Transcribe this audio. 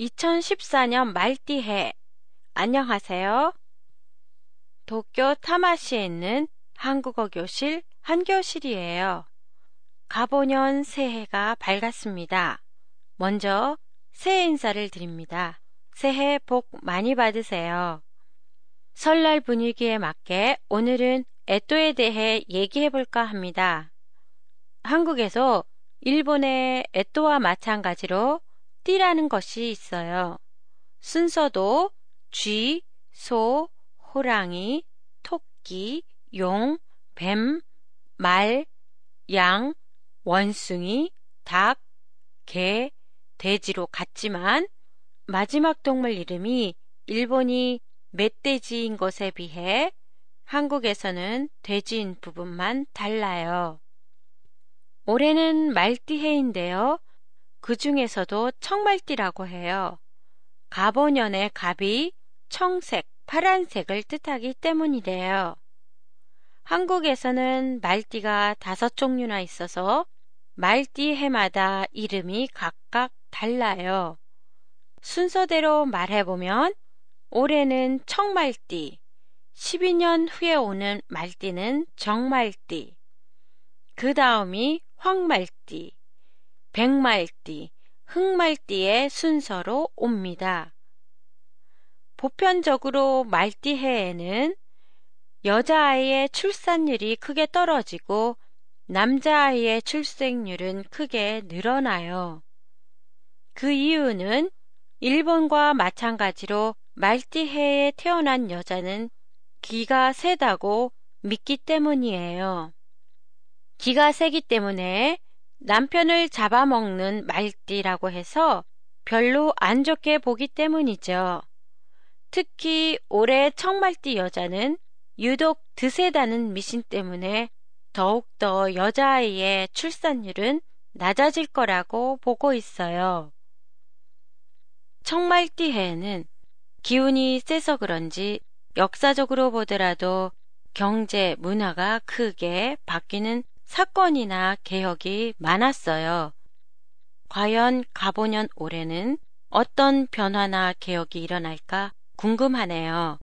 2014년 말띠해. 안녕하세요. 도쿄 타마시에 있는 한국어 교실 한교실이에요. 가보년 새해가 밝았습니다. 먼저 새해 인사를 드립니다. 새해 복 많이 받으세요. 설날 분위기에 맞게 오늘은 에또에 대해 얘기해 볼까 합니다. 한국에서 일본의 에또와 마찬가지로 띠라는 것이 있어요. 순서도 쥐, 소, 호랑이, 토끼, 용, 뱀, 말, 양, 원숭이, 닭, 개, 돼지로 같지만 마지막 동물 이름이 일본이 멧돼지인 것에 비해 한국에서는 돼지인 부분만 달라요. 올해는 말띠해인데요. 그 중에서도 청말띠라고 해요. 가보년의 갑이 청색, 파란색을 뜻하기 때문이래요. 한국에서는 말띠가 다섯 종류나 있어서 말띠 해마다 이름이 각각 달라요. 순서대로 말해보면 올해는 청말띠, 12년 후에 오는 말띠는 정말띠, 그 다음이 황말띠, 백말띠, 흑말띠의 순서로 옵니다. 보편적으로 말띠해에는 여자아이의 출산율이 크게 떨어지고 남자아이의 출생률은 크게 늘어나요. 그 이유는 일본과 마찬가지로 말띠해에 태어난 여자는 기가 세다고 믿기 때문이에요. 기가 세기 때문에 남편을 잡아먹는 말띠라고 해서 별로 안 좋게 보기 때문이죠. 특히 올해 청말띠 여자는 유독 드세다는 미신 때문에 더욱더 여자아이의 출산율은 낮아질 거라고 보고 있어요. 청말띠 해에는 기운이 세서 그런지 역사적으로 보더라도 경제, 문화가 크게 바뀌는 사건이나 개혁이 많았어요. 과연 가보년 올해는 어떤 변화나 개혁이 일어날까 궁금하네요.